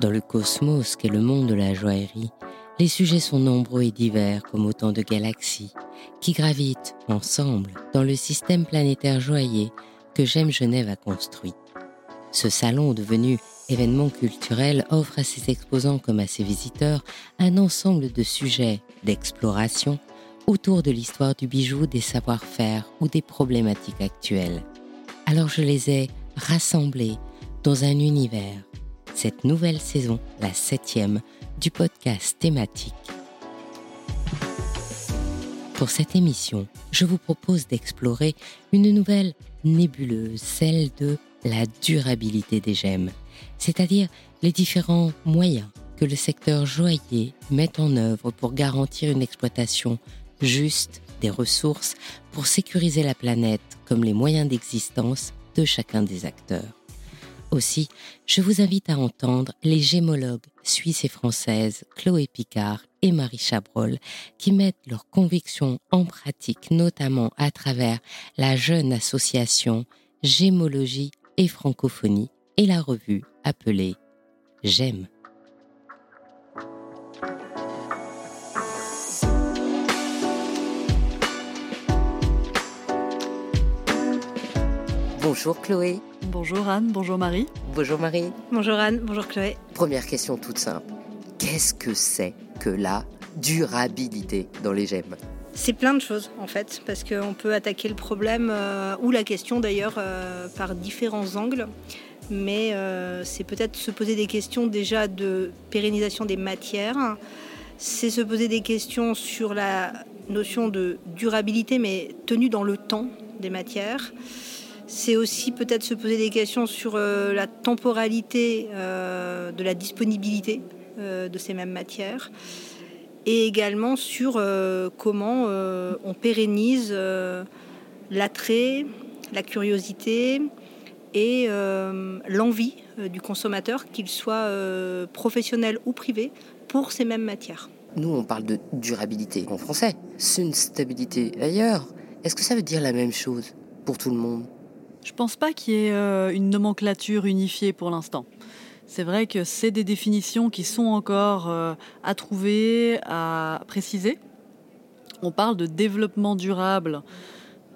Dans le cosmos qu'est le monde de la joaillerie, les sujets sont nombreux et divers comme autant de galaxies qui gravitent ensemble dans le système planétaire joaillier que J'aime Genève a construit. Ce salon devenu événement culturel offre à ses exposants comme à ses visiteurs un ensemble de sujets d'exploration autour de l'histoire du bijou, des savoir-faire ou des problématiques actuelles. Alors je les ai rassemblés dans un univers. Cette nouvelle saison, la septième, du podcast thématique. Pour cette émission, je vous propose d'explorer une nouvelle nébuleuse, celle de la durabilité des gemmes, c'est-à-dire les différents moyens que le secteur joaillier met en œuvre pour garantir une exploitation juste des ressources pour sécuriser la planète comme les moyens d'existence de chacun des acteurs. Aussi, je vous invite à entendre les gémologues suisses et françaises Chloé Picard et Marie Chabrol qui mettent leurs convictions en pratique, notamment à travers la jeune association Gémologie et Francophonie et la revue appelée J'aime. Bonjour Chloé. Bonjour Anne, bonjour Marie. Bonjour Marie. Bonjour Anne, bonjour Chloé. Première question toute simple. Qu'est-ce que c'est que la durabilité dans les gemmes? C'est plein de choses en fait, parce qu'on peut attaquer le problème euh, ou la question d'ailleurs euh, par différents angles. Mais euh, c'est peut-être se poser des questions déjà de pérennisation des matières. C'est se poser des questions sur la notion de durabilité, mais tenue dans le temps des matières. C'est aussi peut-être se poser des questions sur la temporalité de la disponibilité de ces mêmes matières et également sur euh, comment euh, on pérennise euh, l'attrait, la curiosité et l'envie du consommateur, qu'il soit professionnel ou privé, pour ces mêmes matières. Nous, on parle de durabilité en français, stabilité ailleurs. Est-ce que ça veut dire la même chose pour tout le monde? Je ne pense pas qu'il y ait une nomenclature unifiée pour l'instant. C'est vrai que c'est des définitions qui sont encore euh, à trouver, à préciser. On parle de développement durable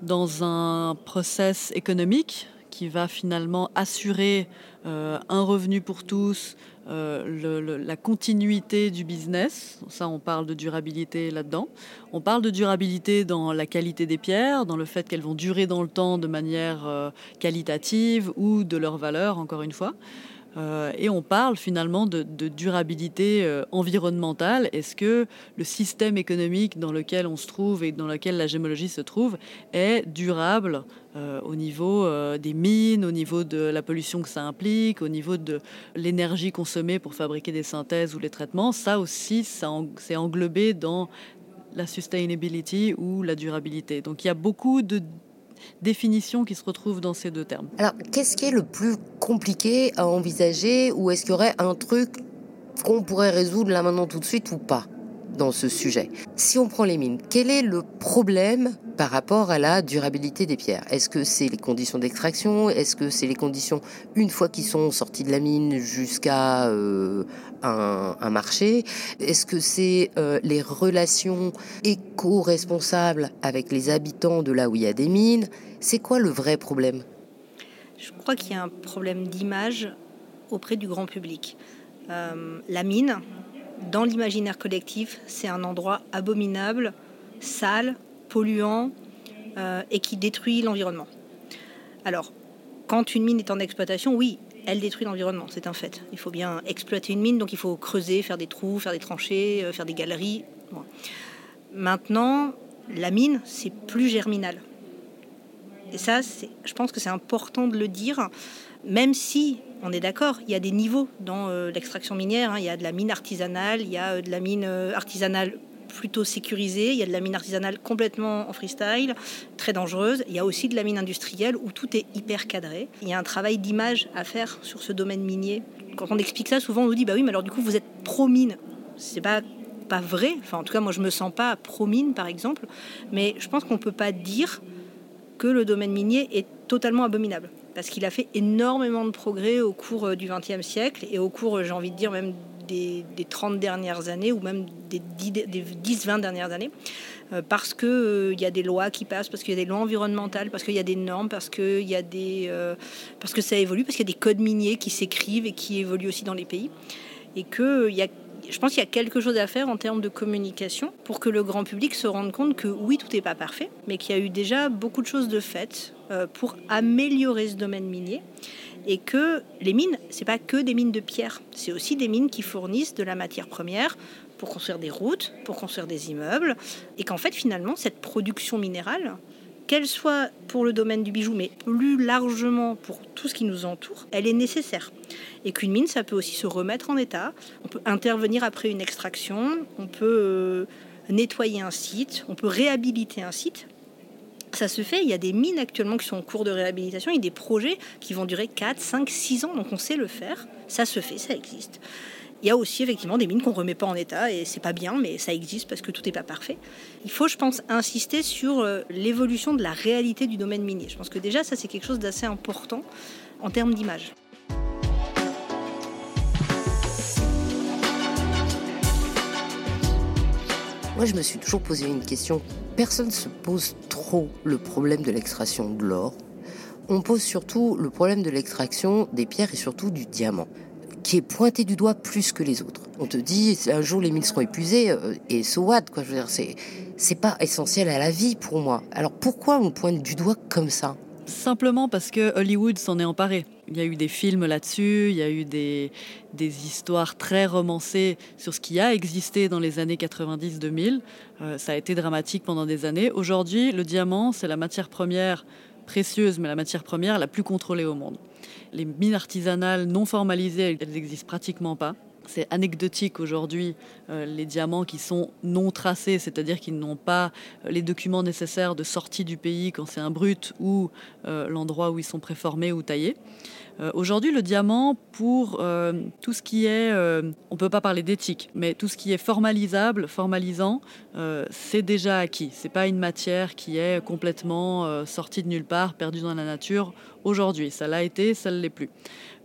dans un process économique qui va finalement assurer euh, un revenu pour tous, euh, la continuité du business. Ça, on parle de durabilité là-dedans. On parle de durabilité dans la qualité des pierres, dans le fait qu'elles vont durer dans le temps de manière qualitative ou de leur valeur, encore une fois. Euh, et on parle finalement de, durabilité euh, environnementale. Est-ce que le système économique dans lequel on se trouve et dans lequel la gémologie se trouve est durable euh, au niveau des mines, au niveau de la pollution que ça implique, au niveau de l'énergie consommée pour fabriquer des synthèses ou les traitements? Ça aussi, c'est englobé dans la sustainability ou la durabilité. Donc il y a beaucoup de définition qui se retrouve dans ces deux termes. Alors, qu'est-ce qui est le plus compliqué à envisager ou est-ce qu'il y aurait un truc qu'on pourrait résoudre là maintenant tout de suite ou pas? Dans ce sujet. Si on prend les mines, quel est le problème par rapport à la durabilité des pierres? Est-ce que c'est les conditions d'extraction? Est-ce que c'est les conditions une fois qu'ils sont sortis de la mine jusqu'à euh, un, marché? Est-ce que c'est euh, les relations éco-responsables avec les habitants de là où il y a des mines? C'est quoi le vrai problème? Je crois qu'il y a un problème d'image auprès du grand public. Euh, la mine, dans l'imaginaire collectif, c'est un endroit abominable, sale, polluant euh, et qui détruit l'environnement. Alors, quand une mine est en exploitation, oui, elle détruit l'environnement, c'est un fait. Il faut bien exploiter une mine, donc il faut creuser, faire des trous, faire des tranchées, euh, faire des galeries. Maintenant, la mine, c'est plus germinal. Et ça, je pense que c'est important de le dire, même si on est d'accord, il y a des niveaux dans euh, l'extraction minière. Hein. Il y a de la mine artisanale, il y a euh, de la mine euh, artisanale plutôt sécurisée, il y a de la mine artisanale complètement en freestyle, très dangereuse. Il y a aussi de la mine industrielle où tout est hyper cadré. Il y a un travail d'image à faire sur ce domaine minier. Quand on explique ça, souvent on nous dit bah oui, mais alors du coup vous êtes pro-mine. C'est pas pas vrai. Enfin, en tout cas, moi je me sens pas pro-mine par exemple. Mais je pense qu'on peut pas dire que le domaine minier est totalement abominable. Parce qu'il a fait énormément de progrès au cours euh, du XXe siècle et au cours, euh, j'ai envie de dire, même des, 30 dernières années ou même des 10-20 dernières années. Euh, parce qu'il il y a des lois qui passent, parce qu'il y a des lois environnementales, parce qu'il y a des normes, parce, que que ça évolue, parce qu'il y a des codes miniers qui s'écrivent et qui évoluent aussi dans les pays. Et a je pense qu'il y a quelque chose à faire en termes de communication pour que le grand public se rende compte que oui, tout n'est pas parfait, mais qu'il y a eu déjà beaucoup de choses de faites pour améliorer ce domaine minier et que les mines, c'est pas que des mines de pierre, c'est aussi des mines qui fournissent de la matière première pour construire des routes, pour construire des immeubles, et qu'en fait finalement cette production minérale, qu'elle soit pour le domaine du bijou, mais plus largement pour tout ce qui nous entoure, elle est nécessaire. Et qu'une mine, ça peut aussi se remettre en état. On peut intervenir après une extraction, on peut euh, nettoyer un site, on peut réhabiliter un site. Ça se fait, il y a des mines actuellement qui sont en cours de réhabilitation, il y a des projets qui vont durer 4, 5, 6 ans, donc on sait le faire, ça se fait, ça existe. Il y a aussi effectivement des mines qu'on ne remet pas en état et c'est pas bien, mais ça existe parce que tout n'est pas parfait. Il faut, je pense, insister sur euh, l'évolution de la réalité du domaine minier. Je pense que déjà, ça, c'est quelque chose d'assez important en termes d'image. Je me suis toujours posé une question. Personne ne se pose trop le problème de l'extraction de l'or. On pose surtout le problème de l'extraction des pierres et surtout du diamant qui est pointé du doigt plus que les autres. On te dit, un jour les mines seront épuisées, euh, et so what, quoi. Je veux dire, c'est, c'est pas essentiel à la vie pour moi. Alors pourquoi on pointe du doigt comme ça? Simplement parce que Hollywood s'en est emparé. Il y a eu des films là-dessus, il y a eu des, histoires très romancées sur ce qui a existé dans les années 90-2000. Euh, ça a été dramatique pendant des années. Aujourd'hui, le diamant, c'est la matière première précieuse, mais la matière première la plus contrôlée au monde. Les mines artisanales non formalisées, elles n'existent pratiquement pas. C'est anecdotique aujourd'hui, euh, les diamants qui sont non tracés, c'est-à-dire qu'ils n'ont pas euh, les documents nécessaires de sortie du pays quand c'est un brut ou euh, l'endroit où ils sont préformés ou taillés. aujourd'hui, le diamant, pour tout ce qui est, on ne peut pas parler d'éthique, mais tout ce qui est formalisable, formalisant, c'est déjà acquis. Ce n'est pas une matière qui est complètement sortie de nulle part, perdue dans la nature aujourd'hui. Ça l'a été, ça ne l'est plus.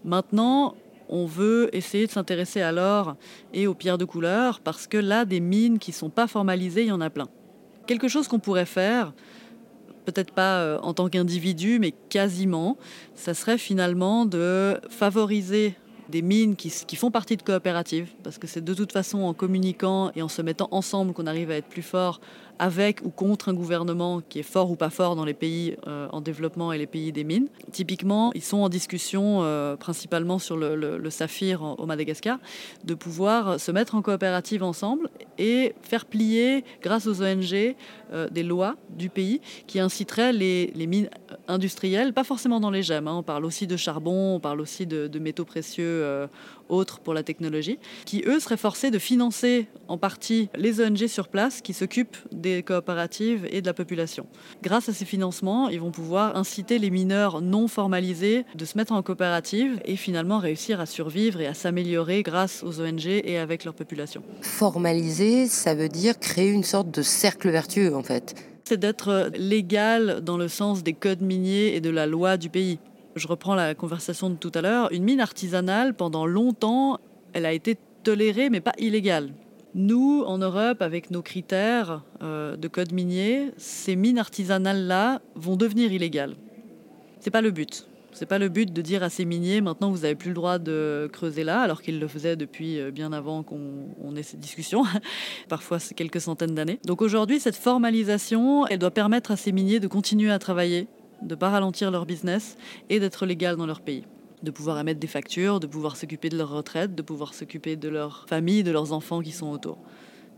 Maintenant, on veut essayer de s'intéresser à l'or et aux pierres de couleur parce que là, des mines qui ne sont pas formalisées, il y en a plein. Quelque chose qu'on pourrait faire, peut-être pas euh, en tant qu'individu, mais quasiment, ça serait finalement de favoriser des mines qui, qui, font partie de coopératives, parce que c'est de toute façon en communiquant et en se mettant ensemble qu'on arrive à être plus fort avec ou contre un gouvernement qui est fort ou pas fort dans les pays euh, en développement et les pays des mines. Typiquement, ils sont en discussion euh, principalement sur le, saphir au Madagascar, de pouvoir se mettre en coopérative ensemble et faire plier, grâce aux ONG, euh, des lois du pays qui inciteraient les, mines industrielles, pas forcément dans les gemmes, hein. on parle aussi de charbon, on parle aussi de, de métaux précieux autres pour la technologie, qui eux seraient forcés de financer en partie les ONG sur place qui s'occupent des coopératives et de la population. Grâce à ces financements, ils vont pouvoir inciter les mineurs non formalisés de se mettre en coopérative et finalement réussir à survivre et à s'améliorer grâce aux ONG et avec leur population. Formaliser, ça veut dire créer une sorte de cercle vertueux en fait. C'est d'être légal dans le sens des codes miniers et de la loi du pays je reprends la conversation de tout à l'heure, une mine artisanale, pendant longtemps, elle a été tolérée, mais pas illégale. Nous, en Europe, avec nos critères euh, de code minier, ces mines artisanales-là vont devenir illégales. C'est pas le but. C'est pas le but de dire à ces miniers maintenant vous n'avez plus le droit de creuser là, alors qu'ils le faisaient depuis euh, bien avant qu'on ait cette discussion, parfois quelques centaines d'années. Donc aujourd'hui, cette formalisation, elle doit permettre à ces miniers de continuer à travailler de ne pas ralentir leur business et d'être légal dans leur pays. De pouvoir émettre des factures, de pouvoir s'occuper de leur retraite, de pouvoir s'occuper de leur famille, de leurs enfants qui sont autour.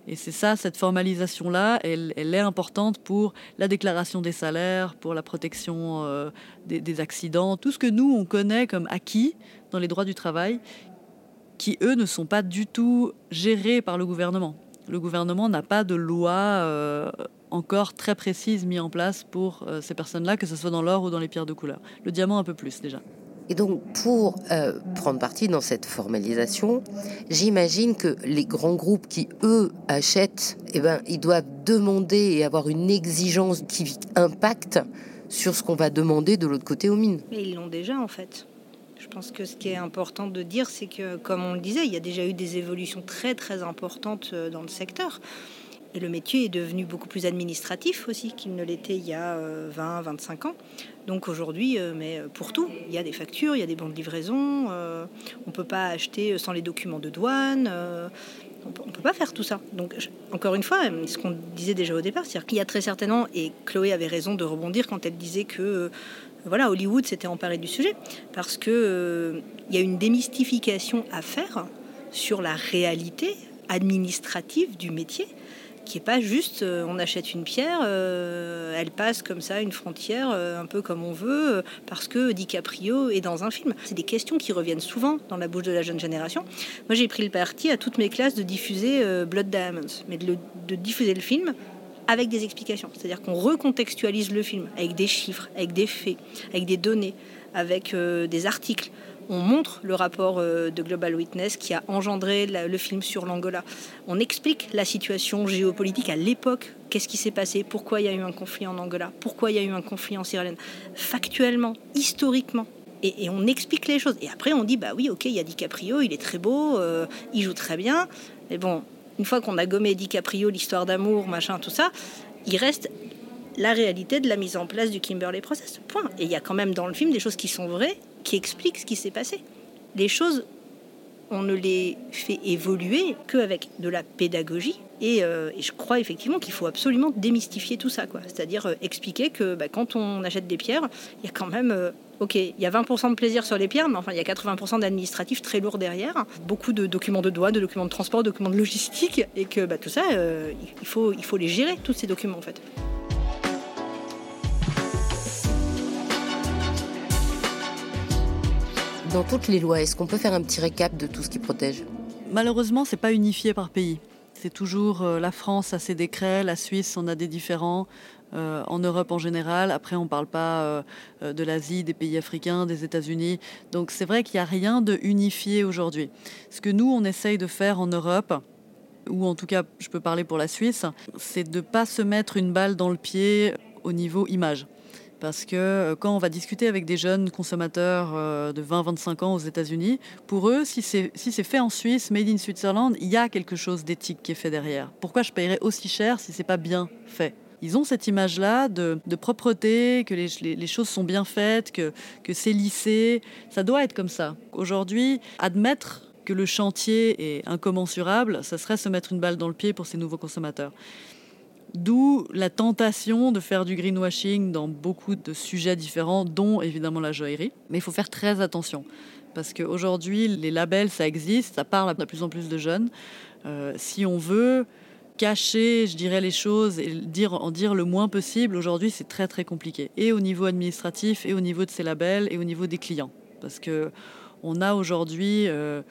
Et c'est ça, cette formalisation-là, elle, est importante pour la déclaration des salaires, pour la protection euh, des, accidents, tout ce que nous, on connaît comme acquis dans les droits du travail, qui, eux, ne sont pas du tout gérés par le gouvernement. Le gouvernement n'a pas de loi euh, encore très précise mise en place pour euh, ces personnes-là, que ce soit dans l'or ou dans les pierres de couleur. Le diamant un peu plus déjà. Et donc, pour euh, prendre parti dans cette formalisation, j'imagine que les grands groupes qui, eux, achètent, eh ben, ils doivent demander et avoir une exigence qui impacte sur ce qu'on va demander de l'autre côté aux mines. Mais ils l'ont déjà en fait. Je pense que ce qui est important de dire, c'est que, comme on le disait, il y a déjà eu des évolutions très très importantes euh, dans le secteur. Et le métier est devenu beaucoup plus administratif aussi qu'il ne l'était il y a 20, euh, 25 ans. Donc aujourd'hui, euh, mais pour tout, il y a des factures, il y a des bons de livraison, on ne peut pas acheter sans les documents de douane, on ne peut pas faire tout ça. Donc encore une fois, ce qu'on disait déjà au départ, c'est-à-dire qu'il y a très certainement, et Chloé avait raison de rebondir quand elle disait que voilà, Hollywood s'était emparé du sujet parce que euh, il y a une démystification à faire sur la réalité administrative du métier qui est pas juste euh, on achète une pierre, euh, elle passe comme ça une frontière un peu comme on veut parce que DiCaprio est dans un film. C'est des questions qui reviennent souvent dans la bouche de la jeune génération. Moi j'ai pris le parti à toutes mes classes de diffuser Blood Diamonds, mais de diffuser le film avec des explications. C'est-à-dire qu'on recontextualise le film avec des chiffres, avec des faits, avec des données, avec euh, des articles. On montre le rapport euh, de Global Witness qui a engendré le film sur l'Angola. On explique la situation géopolitique à l'époque. Qu'est-ce qui s'est passé? Pourquoi il y a eu un conflit en Angola? Pourquoi il y a eu un conflit en Sierra Leone? Factuellement, historiquement. Et, on explique les choses. Et après, on dit bah oui, ok, il y a DiCaprio, il est très beau, euh, il joue très bien. Mais bon, une fois qu'on a gommé DiCaprio, l'histoire d'amour, machin, tout ça, il reste la réalité de la mise en place du Kimberley Process. Point. Et il y a quand même dans le film des choses qui sont vraies, qui expliquent ce qui s'est passé. Les choses, on ne les fait évoluer qu'avec de la pédagogie. Et, euh, je crois effectivement qu'il faut absolument démystifier tout ça. C'est-à-dire euh, expliquer que bah, quand on achète des pierres, il y a quand même euh, Ok, il y a 20% de plaisir sur les pierres, mais enfin, il y a 80% d'administratif très lourd derrière. Beaucoup de documents de douane, de documents de transport, de documents de logistique, et que bah, tout ça, euh, il, faut, il faut les gérer, tous ces documents en fait. Dans toutes les lois, est-ce qu'on peut faire un petit récap de tout ce qui protège? Malheureusement, c'est pas unifié par pays. C'est toujours euh, la France a ses décrets, la Suisse en a des différents, euh, en Europe en général. Après, on ne parle pas euh, de l'Asie, des pays africains, des États-Unis. Donc c'est vrai qu'il n'y a rien de unifié aujourd'hui. Ce que nous, on essaye de faire en Europe, ou en tout cas, je peux parler pour la Suisse, c'est de ne pas se mettre une balle dans le pied au niveau image. Parce que quand on va discuter avec des jeunes consommateurs de 20-25 ans aux États-Unis, pour eux, si c'est fait en Suisse, made in Switzerland, il y a quelque chose d'éthique qui est fait derrière. Pourquoi je paierais aussi cher si c'est pas bien fait? Ils ont cette image-là de, propreté, que les, choses sont bien faites, que, que c'est lissé. Ça doit être comme ça. Aujourd'hui, admettre que le chantier est incommensurable, ça serait se mettre une balle dans le pied pour ces nouveaux consommateurs. D'où la tentation de faire du greenwashing dans beaucoup de sujets différents, dont évidemment la joaillerie. Mais il faut faire très attention. Parce qu'aujourd'hui, les labels, ça existe, ça parle à de plus en plus de jeunes. Euh, si on veut cacher, je dirais, les choses et dire, en dire le moins possible, aujourd'hui, c'est très très compliqué. Et au niveau administratif, et au niveau de ces labels, et au niveau des clients. Parce que on a aujourd'hui euh,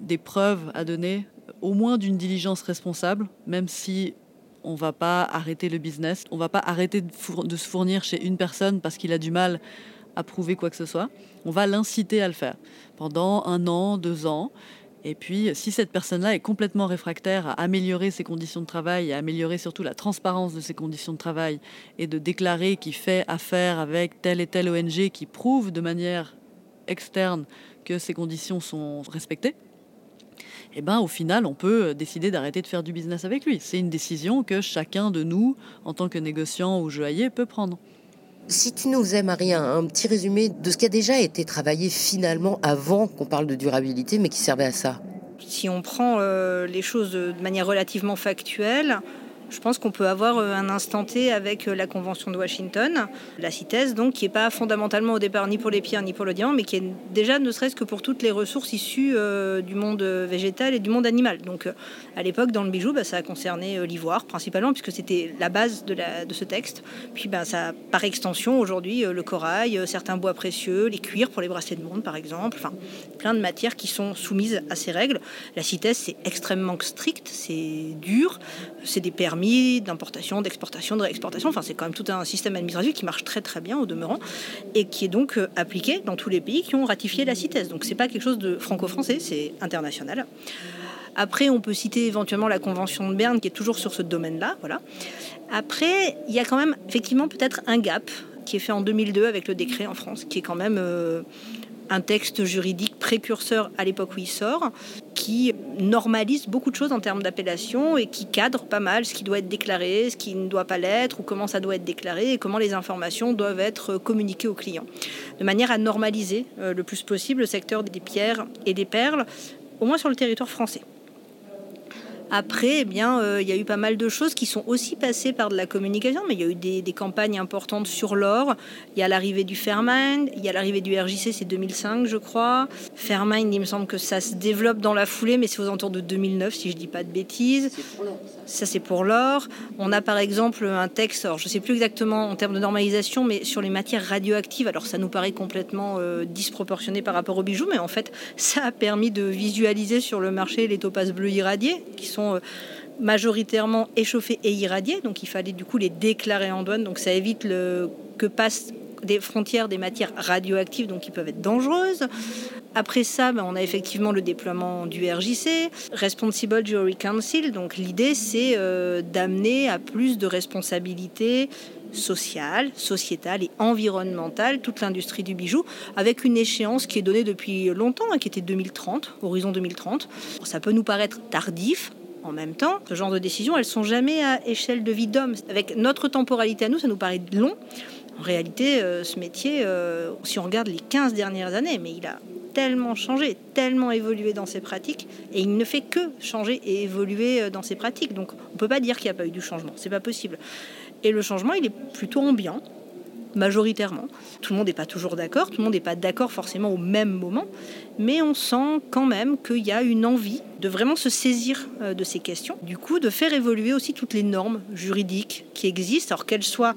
des preuves à donner, au moins d'une diligence responsable, même si on va pas arrêter le business, on va pas arrêter de, se fournir chez une personne parce qu'il a du mal à prouver quoi que ce soit. On va l'inciter à le faire pendant un an, deux ans. Et puis, si cette personne-là est complètement réfractaire à améliorer ses conditions de travail, à améliorer surtout la transparence de ses conditions de travail, et de déclarer qu'il fait affaire avec telle et telle ONG qui prouve de manière externe que ces conditions sont respectées, eh ben, au final, on peut décider d'arrêter de faire du business avec lui. C'est une décision que chacun de nous, en tant que négociant ou joaillier, peut prendre. Si tu nous faisais, Marie, un, petit résumé de ce qui a déjà été travaillé finalement avant qu'on parle de durabilité, mais qui servait à ça. Si on prend euh, les choses de manière relativement factuelle, je pense qu'on peut avoir euh, un instant T avec euh, la Convention de Washington, la CITES, donc, qui n'est pas fondamentalement au départ ni pour les pierres ni pour le diamant, mais qui est déjà ne serait-ce que pour toutes les ressources issues euh, du monde végétal et du monde animal. Donc à l'époque, dans le bijou, bah, ça a concerné l'ivoire principalement, puisque c'était la base de, ce texte. Puis bah, ça, par extension, aujourd'hui, le corail, certains bois précieux, les cuirs pour les bracelets de monde, par exemple, enfin, plein de matières qui sont soumises à ces règles. La CITES, c'est extrêmement strict, c'est dur, c'est des permis d'importation, d'exportation, de réexportation. Enfin, c'est quand même tout un système administratif qui marche très très bien au demeurant et qui est donc euh, appliqué dans tous les pays qui ont ratifié la CITES. Donc, c'est pas quelque chose de franco-français, c'est international. Après, on peut citer éventuellement la Convention de Berne qui est toujours sur ce domaine-là. Voilà. Après, il y a quand même effectivement peut-être un gap qui est fait en 2002 avec le décret en France, qui est quand même un texte juridique précurseur à l'époque où il sort, qui normalise beaucoup de choses en termes d'appellation et qui cadre pas mal ce qui doit être déclaré, ce qui ne doit pas l'être, ou comment ça doit être déclaré et comment les informations doivent être communiquées aux clients. De manière à normaliser euh, le plus possible le secteur des pierres et des perles, au moins sur le territoire français. Après, eh bien, euh, il y a eu pas mal de choses qui sont aussi passées par de la communication, mais il y a eu des, campagnes importantes sur l'or. Il y a l'arrivée du Fairmind, il y a l'arrivée du RJC, c'est 2005, je crois. Fairmind, il me semble que ça se développe dans la foulée, mais c'est aux alentours de 2009, si je dis pas de bêtises. Ça, c'est pour l'or. On a par exemple un texte, alors je ne sais plus exactement en termes de normalisation, mais sur les matières radioactives. Alors ça nous paraît complètement euh, disproportionné par rapport aux bijoux, mais en fait, ça a permis de visualiser sur le marché les topazes bleus irradiés, qui sont euh, majoritairement échauffés et irradiés, donc il fallait du coup les déclarer en douane, donc ça évite que passent des frontières des matières radioactives, donc qui peuvent être dangereuses. Après ça, ben, on a effectivement le déploiement du RJC, Responsible Jewelry Council. Donc l'idée, c'est euh, d'amener à plus de responsabilité sociale, sociétale et environnementale toute l'industrie du bijou, avec une échéance qui est donnée depuis longtemps, hein, qui était 2030, horizon 2030. Ça peut nous paraître tardif, en même temps, ce genre de décisions, elles sont jamais à échelle de vie d'homme. Avec notre temporalité à nous, ça nous paraît long. En réalité, euh, ce métier, euh, si on regarde les 15 dernières années, mais il a tellement changé, tellement évolué dans ses pratiques, et il ne fait que changer et évoluer euh, dans ses pratiques. Donc on ne peut pas dire qu'il n'y a pas eu du changement, c'est pas possible. Et le changement, il est plutôt ambiant, majoritairement. Tout le monde n'est pas toujours d'accord, tout le monde n'est pas d'accord forcément au même moment, mais on sent quand même qu'il y a une envie de vraiment se saisir euh, de ces questions. Du coup, de faire évoluer aussi toutes les normes juridiques qui existent, alors qu'elles soient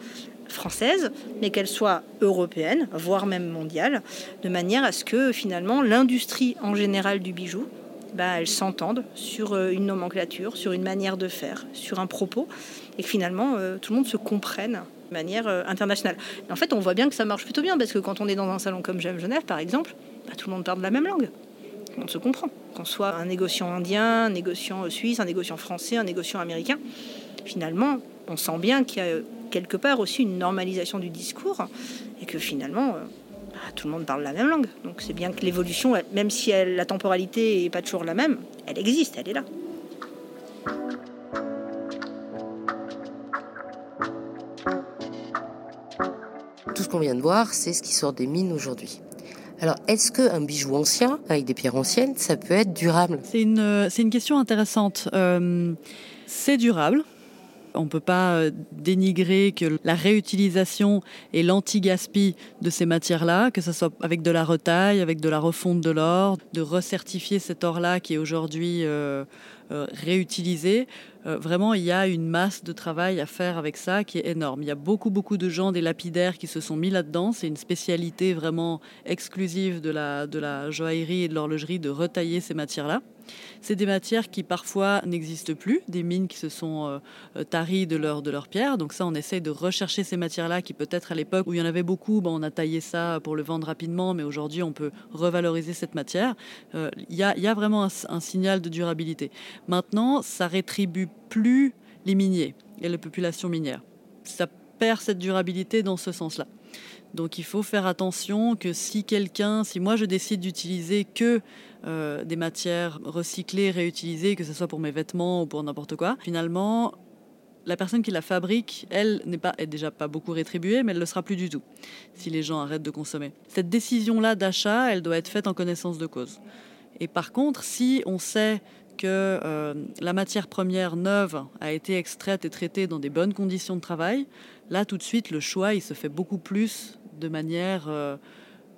françaises, mais qu'elles soient européennes, voire même mondiales, de manière à ce que finalement l'industrie en général du bijou, bah, elle s'entende sur euh, une nomenclature, sur une manière de faire, sur un propos, et finalement euh, tout le monde se comprenne manière internationale. en fait, on voit bien que ça marche plutôt bien, parce que quand on est dans un salon comme J'aime Genève, par exemple, bah, tout le monde parle la même langue. On se comprend. Qu'on soit un négociant indien, un négociant suisse, un négociant français, un négociant américain, finalement, on sent bien qu'il y a quelque part aussi une normalisation du discours et que finalement, euh, bah, tout le monde parle la même langue. Donc c'est bien que l'évolution, même si la temporalité n'est pas toujours la même, elle existe, elle est là. Qu'on vient de voir, c'est ce qui sort des mines aujourd'hui. Alors, est-ce qu'un bijou ancien, avec des pierres anciennes, ça peut être durable? C'est une, euh, une, question intéressante. Euh, c'est durable. On ne peut pas euh, dénigrer que la réutilisation et l'anti-gaspi de ces matières-là, que ce soit avec de la retaille, avec de la refonte de l'or, de recertifier cet or-là qui est aujourd'hui euh, vraiment, il y a une masse de travail à faire avec ça qui est énorme. Il y a beaucoup, beaucoup de gens, des lapidaires qui se sont mis là-dedans. C'est une spécialité vraiment exclusive de la, de la joaillerie et de l'horlogerie de retailler ces matières-là. C'est des matières qui parfois n'existent plus, des mines qui se sont euh, euh, taries de leur, de leur pierre. Donc ça, on essaye de rechercher ces matières-là qui peut-être à l'époque où il y en avait beaucoup, ben, on a taillé ça pour le vendre rapidement, mais aujourd'hui on peut revaloriser cette matière. Euh, il y, a, y, a, vraiment un, signal de durabilité. Maintenant, ça rétribue plus les miniers et les populations minières. Ça perd cette durabilité dans ce sens-là. Donc il faut faire attention que si quelqu'un, si moi je décide d'utiliser que euh, des matières recyclées, réutilisées, que ce soit pour mes vêtements ou pour n'importe quoi, finalement, la personne qui la fabrique, elle, n'est déjà pas beaucoup rétribuée, mais elle ne le sera plus du tout si les gens arrêtent de consommer. Cette décision-là d'achat, elle doit être faite en connaissance de cause. Et par contre, si on sait que euh, la matière première neuve a été extraite et traitée dans des bonnes conditions de travail, là tout de suite le choix il se fait beaucoup plus de manière, euh,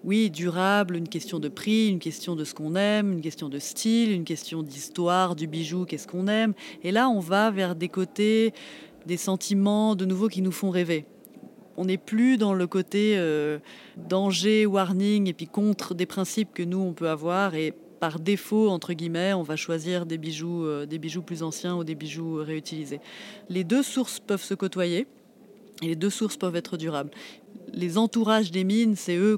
oui, durable, une question de prix, une question de ce qu'on aime, une question de style, une question d'histoire du bijou, qu'est-ce qu'on aime. Et là, on va vers des côtés, des sentiments de nouveau qui nous font rêver. On n'est plus dans le côté euh, danger, warning, et puis contre des principes que nous, on peut avoir. Et par défaut, entre guillemets, on va choisir des bijoux, euh, des bijoux plus anciens ou des bijoux réutilisés. Les deux sources peuvent se côtoyer et les deux sources peuvent être durables les entourages des mines, c'est eux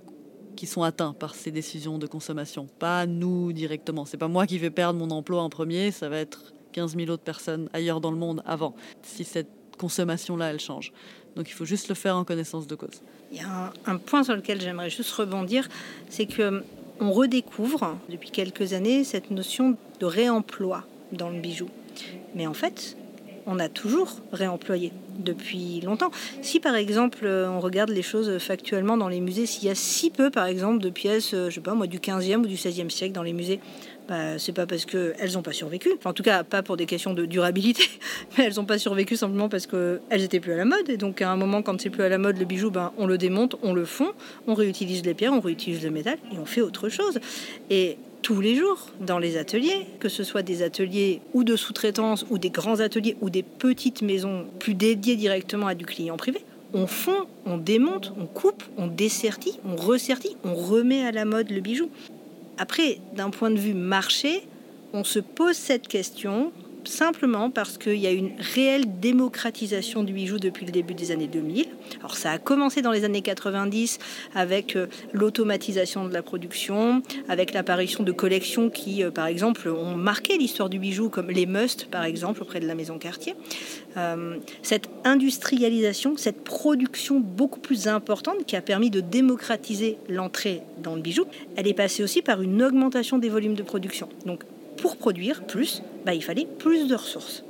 qui sont atteints par ces décisions de consommation, pas nous directement. C'est pas moi qui vais perdre mon emploi en premier, ça va être 15 000 autres personnes ailleurs dans le monde avant. Si cette consommation-là, elle change. Donc il faut juste le faire en connaissance de cause. Il y a un, point sur lequel j'aimerais juste rebondir, c'est que on redécouvre depuis quelques années cette notion de réemploi dans le bijou. Mais en fait, on a toujours réemployé depuis longtemps. Si par exemple on regarde les choses factuellement dans les musées, s'il y a si peu par exemple de pièces, je sais pas moi, du 15e ou du 16e siècle dans les musées, bah, c'est pas parce qu'elles n'ont pas survécu, en tout cas pas pour des questions de durabilité, mais elles n'ont pas survécu simplement parce qu'elles étaient plus à la mode. Et donc à un moment, quand c'est plus à la mode, le bijou, ben, on le démonte, on le fond, on réutilise les pierres, on réutilise le métal et on fait autre chose. Et tous les jours dans les ateliers, que ce soit des ateliers ou de sous-traitance ou des grands ateliers ou des petites maisons plus dédiées directement à du client privé, on fond, on démonte, on coupe, on dessertit, on ressertit, on remet à la mode le bijou. Après, d'un point de vue marché, on se pose cette question simplement parce qu'il y a une réelle démocratisation du bijou depuis le début des années 2000. Alors ça a commencé dans les années 90 avec euh, l'automatisation de la production, avec l'apparition de collections qui, euh, par exemple, ont marqué l'histoire du bijou, comme les Must, par exemple, auprès de la maison Cartier. Euh, cette industrialisation, cette production beaucoup plus importante qui a permis de démocratiser l'entrée dans le bijou, elle est passée aussi par une augmentation des volumes de production. Donc pour produire plus, bah, il fallait plus de ressources.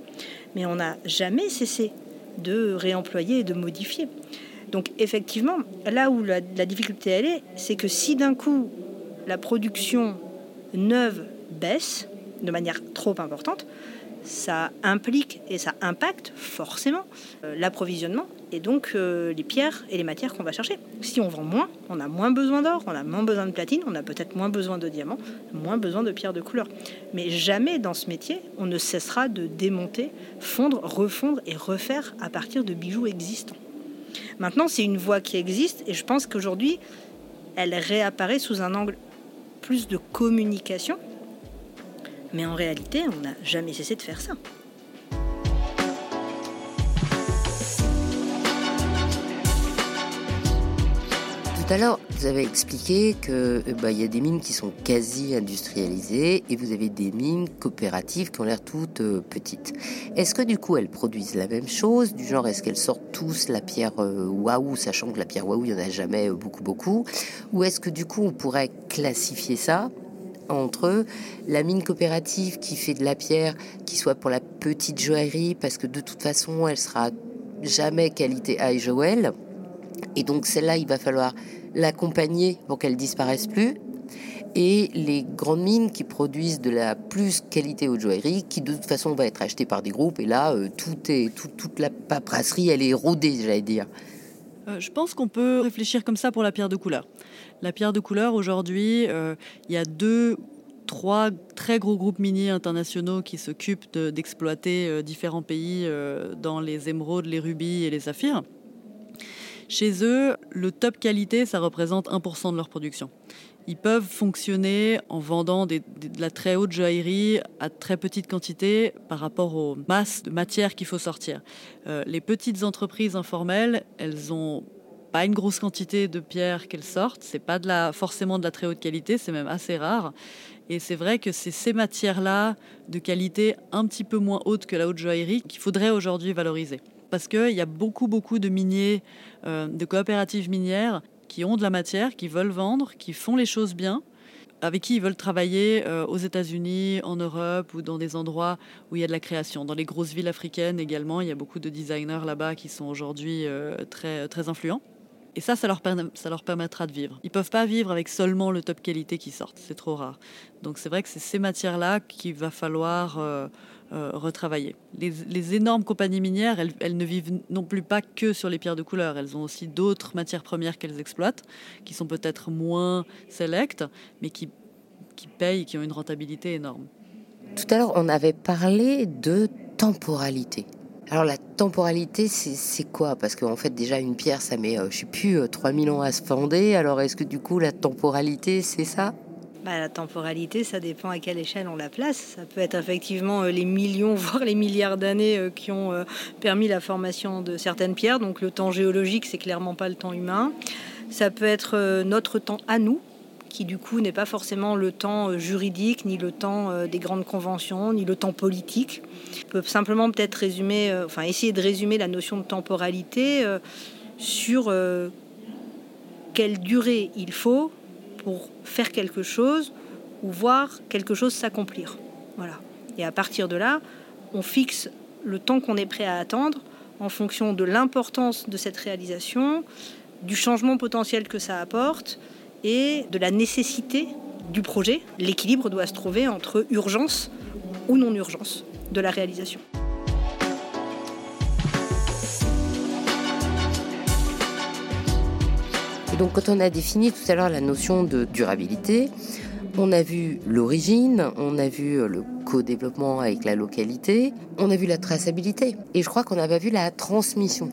Mais on n'a jamais cessé de réemployer et de modifier. Donc effectivement, là où la, la difficulté elle est, c'est que si d'un coup la production neuve baisse de manière trop importante, ça implique et ça impacte forcément euh, l'approvisionnement et donc euh, les pierres et les matières qu'on va chercher. Si on vend moins, on a moins besoin d'or, on a moins besoin de platine, on a peut-être moins besoin de diamants, moins besoin de pierres de couleur. Mais jamais dans ce métier, on ne cessera de démonter, fondre, refondre et refaire à partir de bijoux existants. Maintenant, c'est une voie qui existe et je pense qu'aujourd'hui, elle réapparaît sous un angle plus de communication mais en réalité, on n'a jamais cessé de faire ça. Tout à l'heure, vous avez expliqué que euh, bah, il y a des mines qui sont quasi industrialisées et vous avez des mines coopératives qui ont l'air toutes euh, petites. Est-ce que du coup elles produisent la même chose? Du genre, est-ce qu'elles sortent tous la pierre euh, waouh, sachant que la pierre waouh, il n'y en a jamais beaucoup beaucoup? Ou est-ce que du coup on pourrait classifier ça entre la mine coopérative qui fait de la pierre, qui soit pour la petite joaillerie, parce que de toute façon, elle sera jamais qualité high Joël. Et donc celle-là, il va falloir l'accompagner pour qu'elle disparaisse plus. Et les grandes mines qui produisent de la plus qualité haute joaillerie, qui de toute façon va être achetée par des groupes. Et là, euh, tout est, toute la paperasserie, elle est rodée, j'allais dire. Euh, je pense qu'on peut réfléchir comme ça pour la pierre de couleur. La pierre de couleur, aujourd'hui, euh, il y a deux, trois très gros groupes miniers internationaux qui s'occupent d'exploiter différents pays dans les émeraudes, les rubis et les saphirs. Chez eux, le top qualité, ça représente 1% de leur production ils peuvent fonctionner en vendant de la très haute joaillerie à très petite quantité par rapport aux masses de matière qu'il faut sortir. Euh, les petites entreprises informelles, elles ont pas une grosse quantité de pierres qu'elles sortent. C'est pas forcément de la très haute qualité, c'est même assez rare. Et c'est vrai que c'est ces matières-là de qualité un petit peu moins haute que la haute joaillerie qu'il faudrait aujourd'hui valoriser. Parce qu'il y a beaucoup, beaucoup de miniers, euh, de coopératives minières qui ont de la matière, qui veulent vendre, qui font les choses bien, avec qui ils veulent travailler euh, aux États-Unis, en Europe ou dans des endroits où il y a de la création. Dans les grosses villes africaines également, il y a beaucoup de designers là-bas qui sont aujourd'hui euh, très, très influents. Et ça, ça leur, permettra de vivre. Ils peuvent pas vivre avec seulement le top qualité qui sortent, c'est trop rare. Donc c'est vrai que c'est ces matières-là qu'il va falloir euh, retravailler. Les, énormes compagnies minières, elles, ne vivent non plus pas que sur les pierres de couleur. Elles ont aussi d'autres matières premières qu'elles exploitent, qui sont peut-être moins sélectes, mais qui, qui payent, qui ont une rentabilité énorme. Tout à l'heure, on avait parlé de temporalité. Alors la temporalité, c'est quoi? Parce qu'en fait déjà une pierre, ça met, euh, je sais plus, 3000 euh, ans à se fonder. Alors est-ce que du coup la temporalité, c'est ça? Bah, la temporalité, ça dépend à quelle échelle on la place. Ça peut être effectivement euh, les millions, voire les milliards d'années euh, qui ont euh, permis la formation de certaines pierres. Donc le temps géologique, c'est clairement pas le temps humain. Ça peut être notre temps à nous, qui du coup n'est pas forcément le temps juridique, ni le temps des grandes conventions, ni le temps politique. On peut simplement peut-être résumer, enfin essayer de résumer la notion de temporalité sur quelle durée il faut pour faire quelque chose ou voir quelque chose s'accomplir. Voilà. Et à partir de là, on fixe le temps qu'on est prêt à attendre en fonction de l'importance de cette réalisation, du changement potentiel que ça apporte et de la nécessité du projet. L'équilibre doit se trouver entre urgence ou non-urgence de la réalisation. Donc quand on a défini tout à l'heure la notion de durabilité, on a vu l'origine, on a vu le co-développement avec la localité, on a vu la traçabilité et je crois qu'on n'a pas vu la transmission.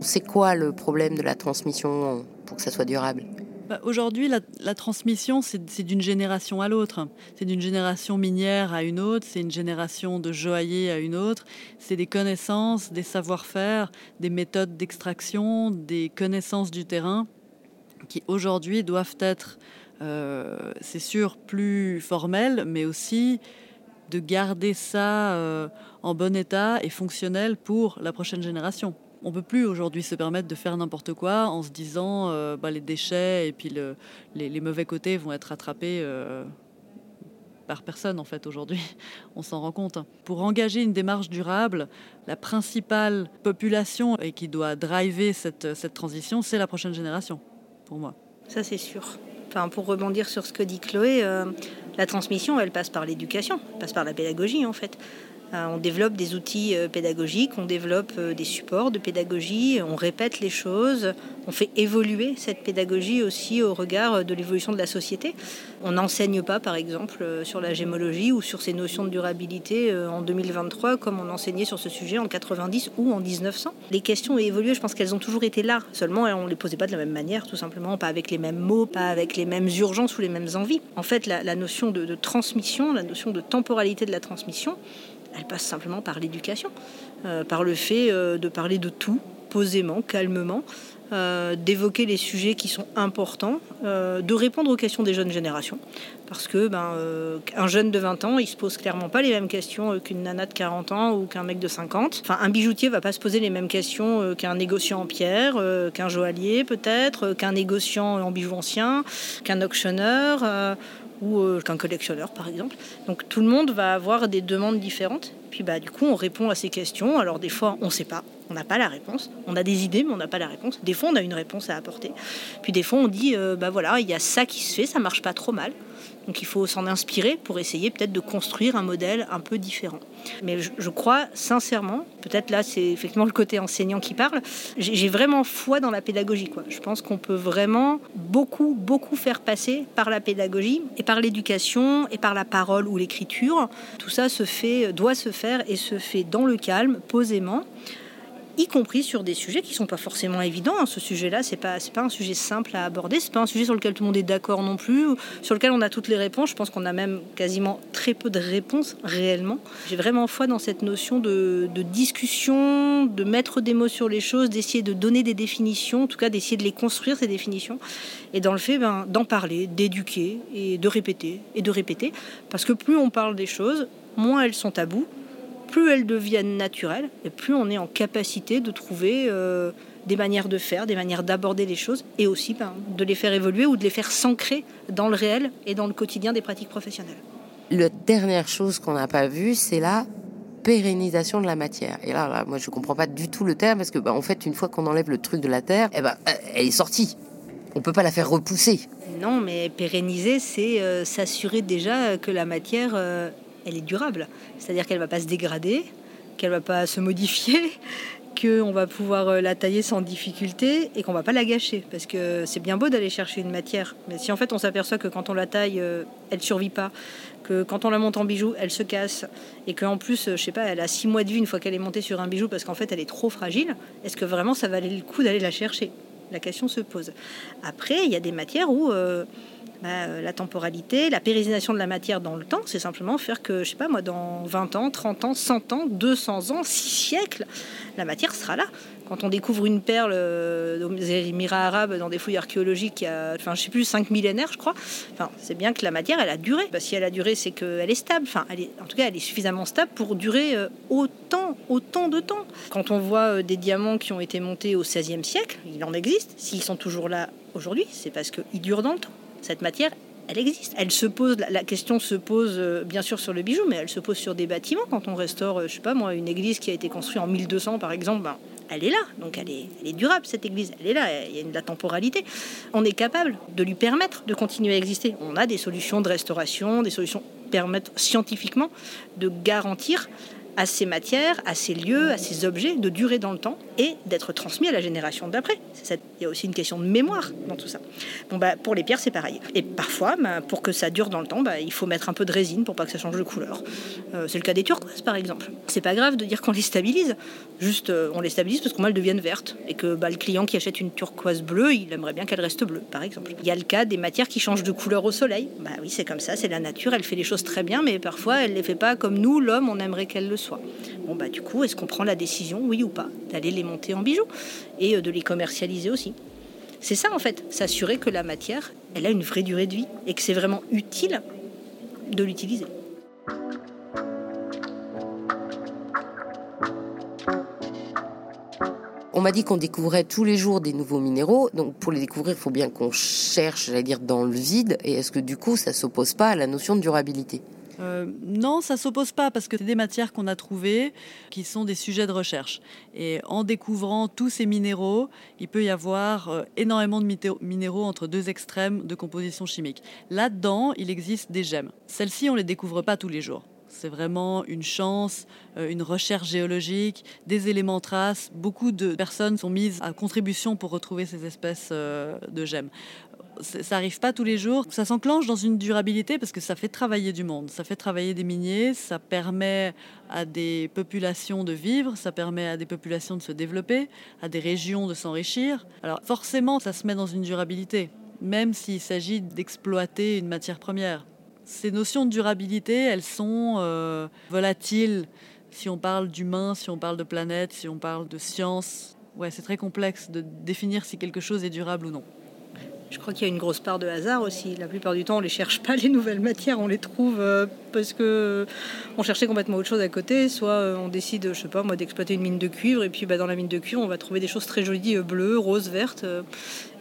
C'est quoi le problème de la transmission pour que ça soit durable? Bah, Aujourd'hui, la, transmission, c'est d'une génération à l'autre. C'est d'une génération minière à une autre, c'est une génération de joailliers à une autre. C'est des connaissances, des savoir-faire, des méthodes d'extraction, des connaissances du terrain qui aujourd'hui doivent être euh, c'est sûr, plus formel, mais aussi de garder ça euh, en bon état et fonctionnel pour la prochaine génération. On ne peut plus aujourd'hui se permettre de faire n'importe quoi en se disant euh, bah, les déchets et puis le, les, mauvais côtés vont être rattrapés par personne en fait aujourd'hui. On s'en rend compte. Pour engager une démarche durable, la principale population et qui doit driver cette transition, c'est la prochaine génération, pour moi. Ça c'est sûr pour rebondir sur ce que dit Chloé, euh, la transmission, elle passe par l'éducation, passe par la pédagogie en fait. Euh, on développe des outils euh, pédagogiques, on développe euh, des supports de pédagogie, on répète les choses, on fait évoluer cette pédagogie aussi au regard de l'évolution de la société. On n'enseigne pas, par exemple, sur la gémologie ou sur ces notions de durabilité en 2023 comme on enseignait sur ce sujet en 90 ou en 1900. Les questions ont évolué, je pense qu'elles ont toujours été là. Seulement, on ne les posait pas de la même manière, tout simplement, pas avec les mêmes mots, pas avec les mêmes urgences ou les mêmes envies. En fait, la, notion de transmission, la notion de temporalité de la transmission, elle passe simplement par l'éducation, euh, par le fait euh, de parler de tout posément, calmement, euh, d'évoquer les sujets qui sont importants, de répondre aux questions des jeunes générations. Parce que ben, un jeune de 20 ans, il se pose clairement pas les mêmes questions qu'une nana de 40 ans ou qu'un mec de 50. Enfin, un bijoutier va pas se poser les mêmes questions qu'un négociant en pierre, qu'un joaillier peut-être, qu'un négociant en bijoux anciens, qu'un auctionneur ou euh, qu'un collectionneur par exemple. Donc tout le monde va avoir des demandes différentes. Puis bah, du coup, on répond à ces questions. Alors des fois, on ne sait pas, on n'a pas la réponse. On a des idées, mais on n'a pas la réponse. Des fois, on a une réponse à apporter. Puis des fois, on dit, euh, bah voilà, il y a ça qui se fait, ça marche pas trop mal. Donc il faut s'en inspirer pour essayer peut-être de construire un modèle un peu différent. Mais je, crois sincèrement, peut-être là c'est effectivement le côté enseignant qui parle, j'ai vraiment foi dans la pédagogie. Quoi. Je pense qu'on peut vraiment beaucoup, beaucoup faire passer par la pédagogie et par l'éducation et par la parole ou l'écriture. Tout ça se fait, doit se faire et se fait dans le calme, posément y compris sur des sujets qui ne sont pas forcément évidents. Hein. Ce sujet-là, ce n'est pas, pas un sujet simple à aborder, ce n'est pas un sujet sur lequel tout le monde est d'accord non plus, sur lequel on a toutes les réponses. Je pense qu'on a même quasiment très peu de réponses réellement. J'ai vraiment foi dans cette notion de, discussion, de mettre des mots sur les choses, d'essayer de donner des définitions, en tout cas d'essayer de les construire, ces définitions, et dans le fait ben, d'en parler, d'éduquer et de répéter, et de répéter, parce que plus on parle des choses, moins elles sont tabous, plus elles deviennent naturelles et plus on est en capacité de trouver euh, des manières de faire, des manières d'aborder les choses et aussi ben, de les faire évoluer ou de les faire s'ancrer dans le réel et dans le quotidien des pratiques professionnelles. La dernière chose qu'on n'a pas vue, c'est la pérennisation de la matière. Et là, moi, je comprends pas du tout le terme parce que, ben, en fait, une fois qu'on enlève le truc de la terre, eh ben, euh, elle est sortie. On peut pas la faire repousser. Non, mais pérenniser, c'est euh, s'assurer déjà que la matière elle est durable. C'est-à-dire qu'elle ne va pas se dégrader, qu'elle ne va pas se modifier, qu'on va pouvoir euh, la tailler sans difficulté et qu'on ne va pas la gâcher. Parce que c'est bien beau d'aller chercher une matière, mais si en fait on s'aperçoit que quand on la taille, euh, elle ne survit pas, que quand on la monte en bijou, elle se casse, et qu'en plus, euh, je sais pas, elle a six mois de vie une fois qu'elle est montée sur un bijou parce qu'en fait elle est trop fragile, est-ce que vraiment ça valait le coup d'aller la chercher? La question se pose. Après, il y a des matières où bah, euh, la temporalité, la pérennisation de la matière dans le temps, c'est simplement faire que, je sais pas moi, dans 20 ans, 30 ans, 100 ans, 200 ans, 6 siècles, la matière sera là. Quand on découvre une perle euh, aux Émirats arabes dans des fouilles archéologiques il y a, enfin, je sais plus, 5 millénaires, je crois, enfin, c'est bien que la matière, elle a duré. Si elle a duré, c'est qu'elle est stable. Enfin, en tout cas, elle est suffisamment stable pour durer euh, autant, autant de temps. Quand on voit des diamants qui ont été montés au XVIe siècle, il en existe. S'ils sont toujours là aujourd'hui, c'est parce qu'ils durent dans le temps cette matière, elle existe. Elle se pose, la question se pose euh, bien sûr sur le bijou, mais elle se pose sur des bâtiments. Quand on restaure, euh, je sais pas moi, une église qui a été construite en 1200 par exemple, ben, elle est là, donc elle est, elle est, durable cette église, elle est là, il y a de la temporalité. On est capable de lui permettre de continuer à exister. On a des solutions de restauration, des solutions permettent scientifiquement de garantir à ces matières, à ces lieux, à ces objets de durer dans le temps et d'être transmis à la génération d'après. Il y a aussi une question de mémoire dans tout ça. Bon, bah, pour les pierres, c'est pareil. Et parfois, bah, pour que ça dure dans le temps, bah, il faut mettre un peu de résine pour pas que ça change de couleur. Euh, c'est le cas des turquoises, par exemple. C'est pas grave de dire qu'on les stabilise. Juste, euh, on les stabilise parce qu'on elles deviennent vertes. Et que bah, le client qui achète une turquoise bleue, il aimerait bien qu'elle reste bleue, par exemple. Il y a le cas des matières qui changent de couleur au soleil. Bah oui, c'est comme ça, c'est la nature, elle fait les choses très bien, mais parfois, elle les fait pas comme nous, l'homme, on aimerait qu'elle le Bon, bah, du coup, est-ce qu'on prend la décision, oui ou pas, d'aller les monter en bijoux et euh, de les commercialiser aussi? C'est ça, en fait, s'assurer que la matière, elle a une vraie durée de vie et que c'est vraiment utile de l'utiliser. On m'a dit qu'on découvrait tous les jours des nouveaux minéraux. Donc pour les découvrir, il faut bien qu'on cherche, j'allais dire, dans le vide. Et est-ce que du coup, ça s'oppose pas à la notion de durabilité? Euh, non, ça s'oppose pas parce que c'est des matières qu'on a trouvées qui sont des sujets de recherche. Et en découvrant tous ces minéraux, il peut y avoir euh, énormément de minéraux entre deux extrêmes de composition chimique. Là-dedans, il existe des gemmes. Celles-ci, on les découvre pas tous les jours. C'est vraiment une chance, euh, une recherche géologique, des éléments traces. Beaucoup de personnes sont mises à contribution pour retrouver ces espèces de gemmes ça n'arrive pas tous les jours. Ça s'enclenche dans une durabilité parce que ça fait travailler du monde, ça fait travailler des miniers, ça permet à des populations de vivre, ça permet à des populations de se développer, à des régions de s'enrichir. Alors forcément, ça se met dans une durabilité, même s'il s'agit d'exploiter une matière première. Ces notions de durabilité, elles sont euh, volatiles. Si on parle d'humain, si on parle de planète, si on parle de science, ouais, c'est très complexe de définir si quelque chose est durable ou non. Je crois qu'il y a une grosse part de hasard aussi. La plupart du temps, on les cherche pas les nouvelles matières, on les trouve euh, parce que on cherchait complètement autre chose à côté. Soit euh, on décide, je sais pas moi, d'exploiter une mine de cuivre et puis bah, dans la mine de cuivre, on va trouver des choses très jolies, bleues, roses, vertes.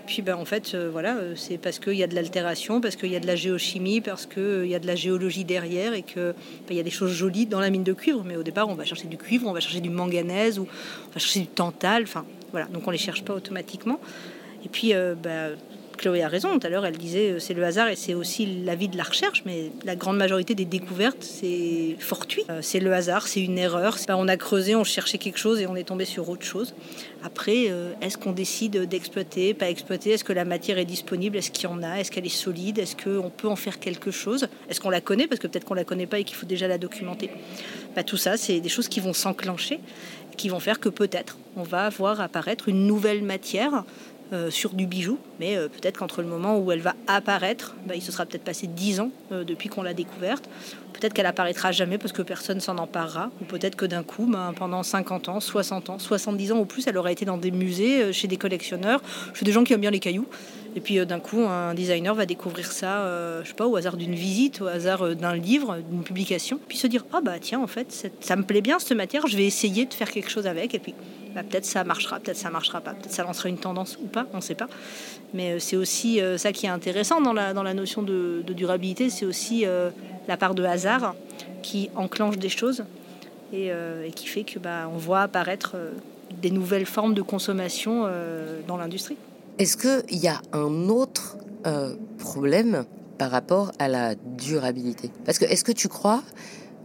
Puis ben, en fait, voilà, c'est parce qu'il y a de l'altération, parce qu'il y a de la géochimie, parce qu'il y a de la géologie derrière et qu'il ben, y a des choses jolies dans la mine de cuivre. Mais au départ, on va chercher du cuivre, on va chercher du manganèse ou on va chercher du tantal. Enfin, voilà, donc on les cherche pas automatiquement. Et puis, ben, Chloé a raison. Tout à l'heure, elle disait euh, c'est le hasard et c'est aussi la vie de la recherche, mais la grande majorité des découvertes, c'est fortuit. Euh, c'est le hasard, c'est une erreur. on a creusé, on cherchait quelque chose et on est tombé sur autre chose. Après, euh, est-ce qu'on décide d'exploiter, pas exploiter? Est-ce que la matière est disponible? Est-ce qu'il y en a? Est-ce qu'elle est solide? Est-ce qu'on peut en faire quelque chose? Est-ce qu'on la connaît? Parce que peut-être qu'on la connaît pas et qu'il faut déjà la documenter. Bah, tout ça, c'est des choses qui vont s'enclencher, qui vont faire que peut-être on va voir apparaître une nouvelle matière euh, sur du bijou, mais euh, peut-être qu'entre le moment où elle va apparaître, bah, il se sera peut-être passé 10 ans euh, depuis qu'on l'a découverte. Peut-être qu'elle apparaîtra jamais parce que personne s'en emparera, ou peut-être que d'un coup, bah, pendant 50 ans, 60 ans, 70 ans ou plus, elle aura été dans des musées, chez des collectionneurs, chez des gens qui aiment bien les cailloux. Et puis d'un coup, un designer va découvrir ça, je sais pas, au hasard d'une visite, au hasard d'un livre, d'une publication, puis se dire ah bah tiens en fait ça me plaît bien cette matière, je vais essayer de faire quelque chose avec, et puis bah, peut-être ça marchera, peut-être ça marchera pas, peut-être ça lancera une tendance ou pas, on ne sait pas. Mais euh, c'est aussi euh, ça qui est intéressant dans la, notion de, durabilité, c'est aussi euh, la part de hasard qui enclenche des choses et, qui fait que bah, on voit apparaître des nouvelles formes de consommation dans l'industrie. Est-ce qu'il y a un autre problème par rapport à la durabilité? Parce que est-ce que tu crois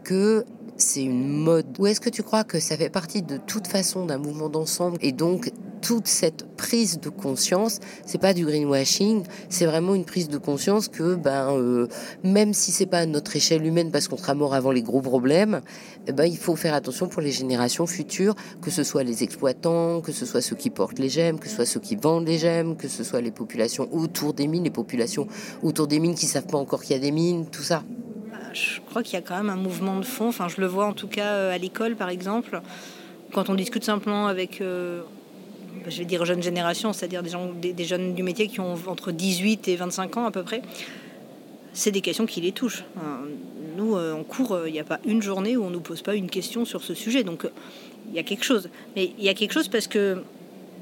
que c'est une mode Ou est-ce que tu crois que ça fait partie de toute façon d'un mouvement d'ensemble et donc toute cette prise de conscience, c'est pas du greenwashing, c'est vraiment une prise de conscience que ben euh, même si c'est pas à notre échelle humaine parce qu'on sera mort avant les gros problèmes, eh ben il faut faire attention pour les générations futures, que ce soit les exploitants, que ce soit ceux qui portent les gemmes, que ce soit ceux qui vendent les gemmes, que ce soit les populations autour des mines, les populations autour des mines qui savent pas encore qu'il y a des mines, tout ça. Bah, je crois qu'il y a quand même un mouvement de fond. Enfin, je le vois en tout cas euh, à l'école, par exemple, quand on discute simplement avec euh, je vais dire jeunes générations, c'est-à-dire des, des, jeunes du métier qui ont entre 18 et 25 ans à peu près, c'est des questions qui les touchent. Nous, euh, en cours, il n'y a pas une journée où on ne nous pose pas une question sur ce sujet. Donc, il y a quelque chose. Mais il y a quelque chose parce que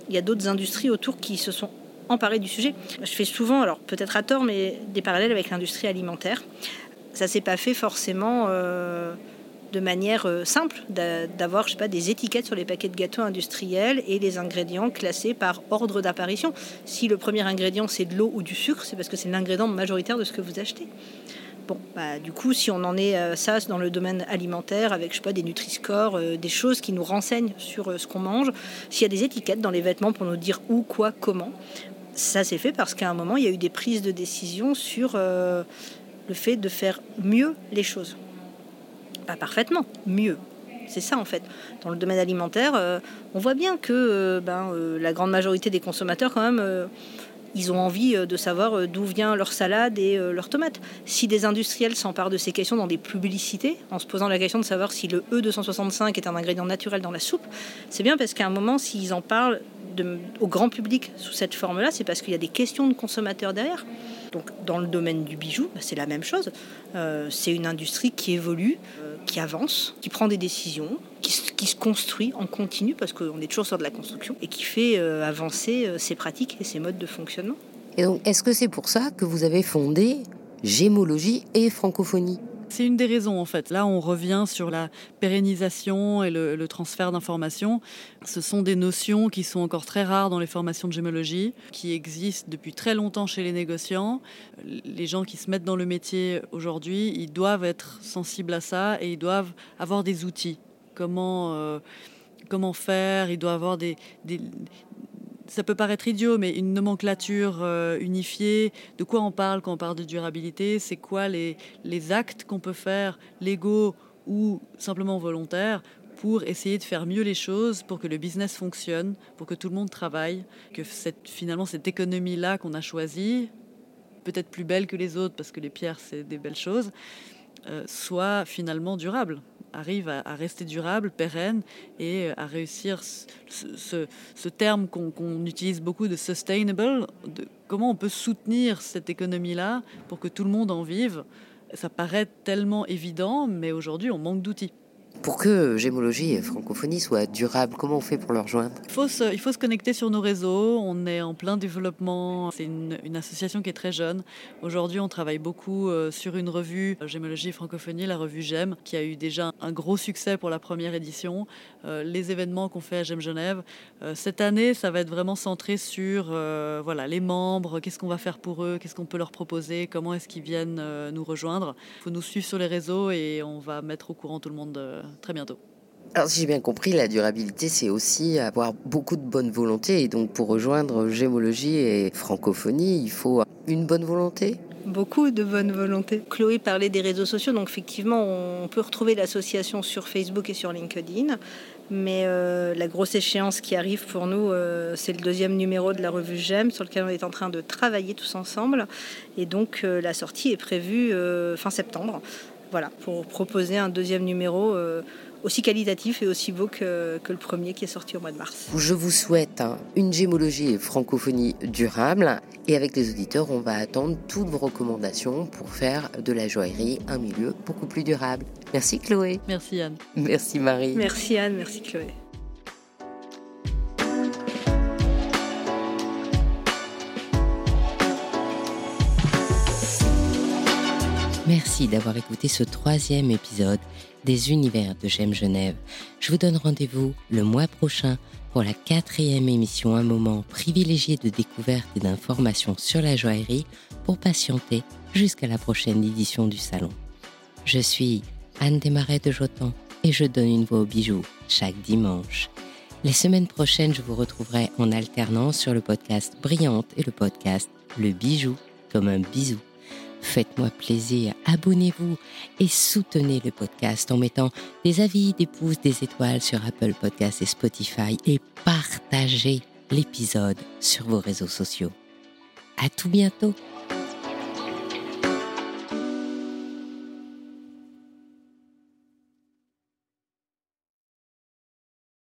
il y a d'autres industries autour qui se sont emparées du sujet. Je fais souvent, alors peut-être à tort, mais des parallèles avec l'industrie alimentaire. Ça s'est pas fait forcément de manière euh, simple d'avoir je sais pas, des étiquettes sur les paquets de gâteaux industriels et les ingrédients classés par ordre d'apparition. Si le premier ingrédient c'est de l'eau ou du sucre, c'est parce que c'est l'ingrédient majoritaire de ce que vous achetez. Bon, bah, du coup, si on en est à ça dans le domaine alimentaire, avec je sais pas, des Nutri-Score, euh, des choses qui nous renseignent sur euh, ce qu'on mange, s'il y a des étiquettes dans les vêtements pour nous dire où, quoi, comment, ça s'est fait parce qu'à un moment, il y a eu des prises de décision sur le fait de faire mieux les choses pas parfaitement, mieux. C'est ça en fait. Dans le domaine alimentaire, euh, on voit bien que euh, ben, euh, la grande majorité des consommateurs, quand même, ils ont envie de savoir d'où vient leur salade et leurs tomates. Si des industriels s'emparent de ces questions dans des publicités, en se posant la question de savoir si le E265 est un ingrédient naturel dans la soupe, c'est bien parce qu'à un moment, s'ils en parlent au grand public sous cette forme-là, c'est parce qu'il y a des questions de consommateurs derrière. Donc dans le domaine du bijou, bah, c'est la même chose. Euh, c'est une industrie qui évolue, euh, qui avance, qui prend des décisions, qui, se construit en continu, parce qu'on est toujours sur de la construction, et qui fait euh, avancer ses pratiques et ses modes de fonctionnement. Et donc, est-ce que c'est pour ça que vous avez fondé Gémologie et Francophonie? C'est une des raisons en fait. Là, on revient sur la pérennisation et le, transfert d'informations. Ce sont des notions qui sont encore très rares dans les formations de gémologie, qui existent depuis très longtemps chez les négociants. Les gens qui se mettent dans le métier aujourd'hui, ils doivent être sensibles à ça et ils doivent avoir des outils. Comment, euh, comment faire? Ils doivent avoir des, ça peut paraître idiot, mais une nomenclature euh, unifiée, de quoi on parle quand on parle de durabilité, c'est quoi les, actes qu'on peut faire, légaux ou simplement volontaires, pour essayer de faire mieux les choses, pour que le business fonctionne, pour que tout le monde travaille, que cette, finalement cette économie-là qu'on a choisie, peut-être plus belle que les autres, parce que les pierres, c'est des belles choses, euh, soit finalement durable? Arrive à, rester durable, pérenne et à réussir ce, terme qu'on utilise beaucoup de sustainable, de comment on peut soutenir cette économie-là pour que tout le monde en vive. Ça paraît tellement évident, mais aujourd'hui on manque d'outils. Pour que Gémologie et Francophonie soient durables, comment on fait pour leur rejoindre il faut, se, il faut se connecter sur nos réseaux. On est en plein développement. C'est une, association qui est très jeune. Aujourd'hui, on travaille beaucoup euh, sur une revue euh, Gémologie et Francophonie, la revue GEM, qui a eu déjà un gros succès pour la première édition. Euh, les événements qu'on fait à GEM Genève. cette année, ça va être vraiment centré sur voilà, les membres, qu'est-ce qu'on va faire pour eux, qu'est-ce qu'on peut leur proposer, comment est-ce qu'ils viennent nous rejoindre. Il faut nous suivre sur les réseaux et on va mettre au courant tout le monde très bientôt. Alors, si j'ai bien compris, la durabilité, c'est aussi avoir beaucoup de bonne volonté. Et donc, pour rejoindre gémologie et francophonie, il faut une bonne volonté? Beaucoup de bonne volonté. Chloé parlait des réseaux sociaux, donc effectivement, on peut retrouver l'association sur Facebook et sur LinkedIn. Mais euh, la grosse échéance qui arrive pour nous, euh, c'est le deuxième numéro de la revue GEM, sur lequel on est en train de travailler tous ensemble. Et donc, euh, la sortie est prévue fin septembre. Voilà, pour proposer un deuxième numéro euh, aussi qualitatif et aussi beau que, le premier qui est sorti au mois de mars. Je vous souhaite une gémologie et francophonie durable. Et avec les auditeurs, on va attendre toutes vos recommandations pour faire de la joaillerie un milieu beaucoup plus durable. Merci Chloé. Merci Anne. Merci Marie. Merci Anne, merci Chloé. D'avoir écouté ce troisième épisode des Univers de J'aime Genève. Je vous donne rendez-vous le mois prochain pour la quatrième émission, un moment privilégié de découverte et d'information sur la joaillerie pour patienter jusqu'à la prochaine édition du salon. Je suis Anne Desmarais de Jotan et je donne une voix aux bijoux chaque dimanche. Les semaines prochaines, je vous retrouverai en alternance sur le podcast Brillante et le podcast Le Bijou comme un bisou. Faites-moi plaisir, abonnez-vous et soutenez le podcast en mettant des avis, des pouces, des étoiles sur Apple Podcasts et Spotify et partagez l'épisode sur vos réseaux sociaux. À tout bientôt!